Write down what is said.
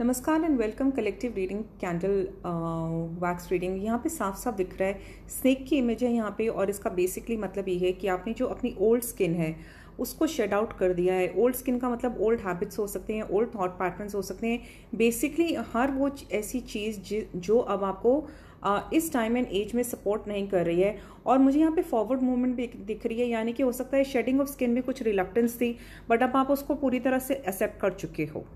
नमस्कार and welcome collective reading candle wax reading यहाँ पे साफ़ साफ़ दिख रहा है। स्नेक की इमेज है यहाँ पे और इसका बेसिकली मतलब ये है कि आपने जो अपनी ओल्ड स्किन है, उसको शेड आउट कर दिया है। ओल्ड स्किन का मतलब ओल्ड हैबिट्स हो सकते हैं ओल्ड थॉट पैटर्न्स हो सकते हैं। बेसिकली हर वो ऐसी चीज़ जो अब आपको uh, इस टाइम एंड एज में सपोर्ट नहीं कर रही है। और मुझे यहाँ पे फॉरवर्ड मूवमेंट भी दिख रही है। यानी कि हो सकता है शेडिंग ऑफ़ स्किन में कुछ रिलक्टेंस थी बट अब आप उसको पूरी तरह से एक्सेप्ट कर चुके हो।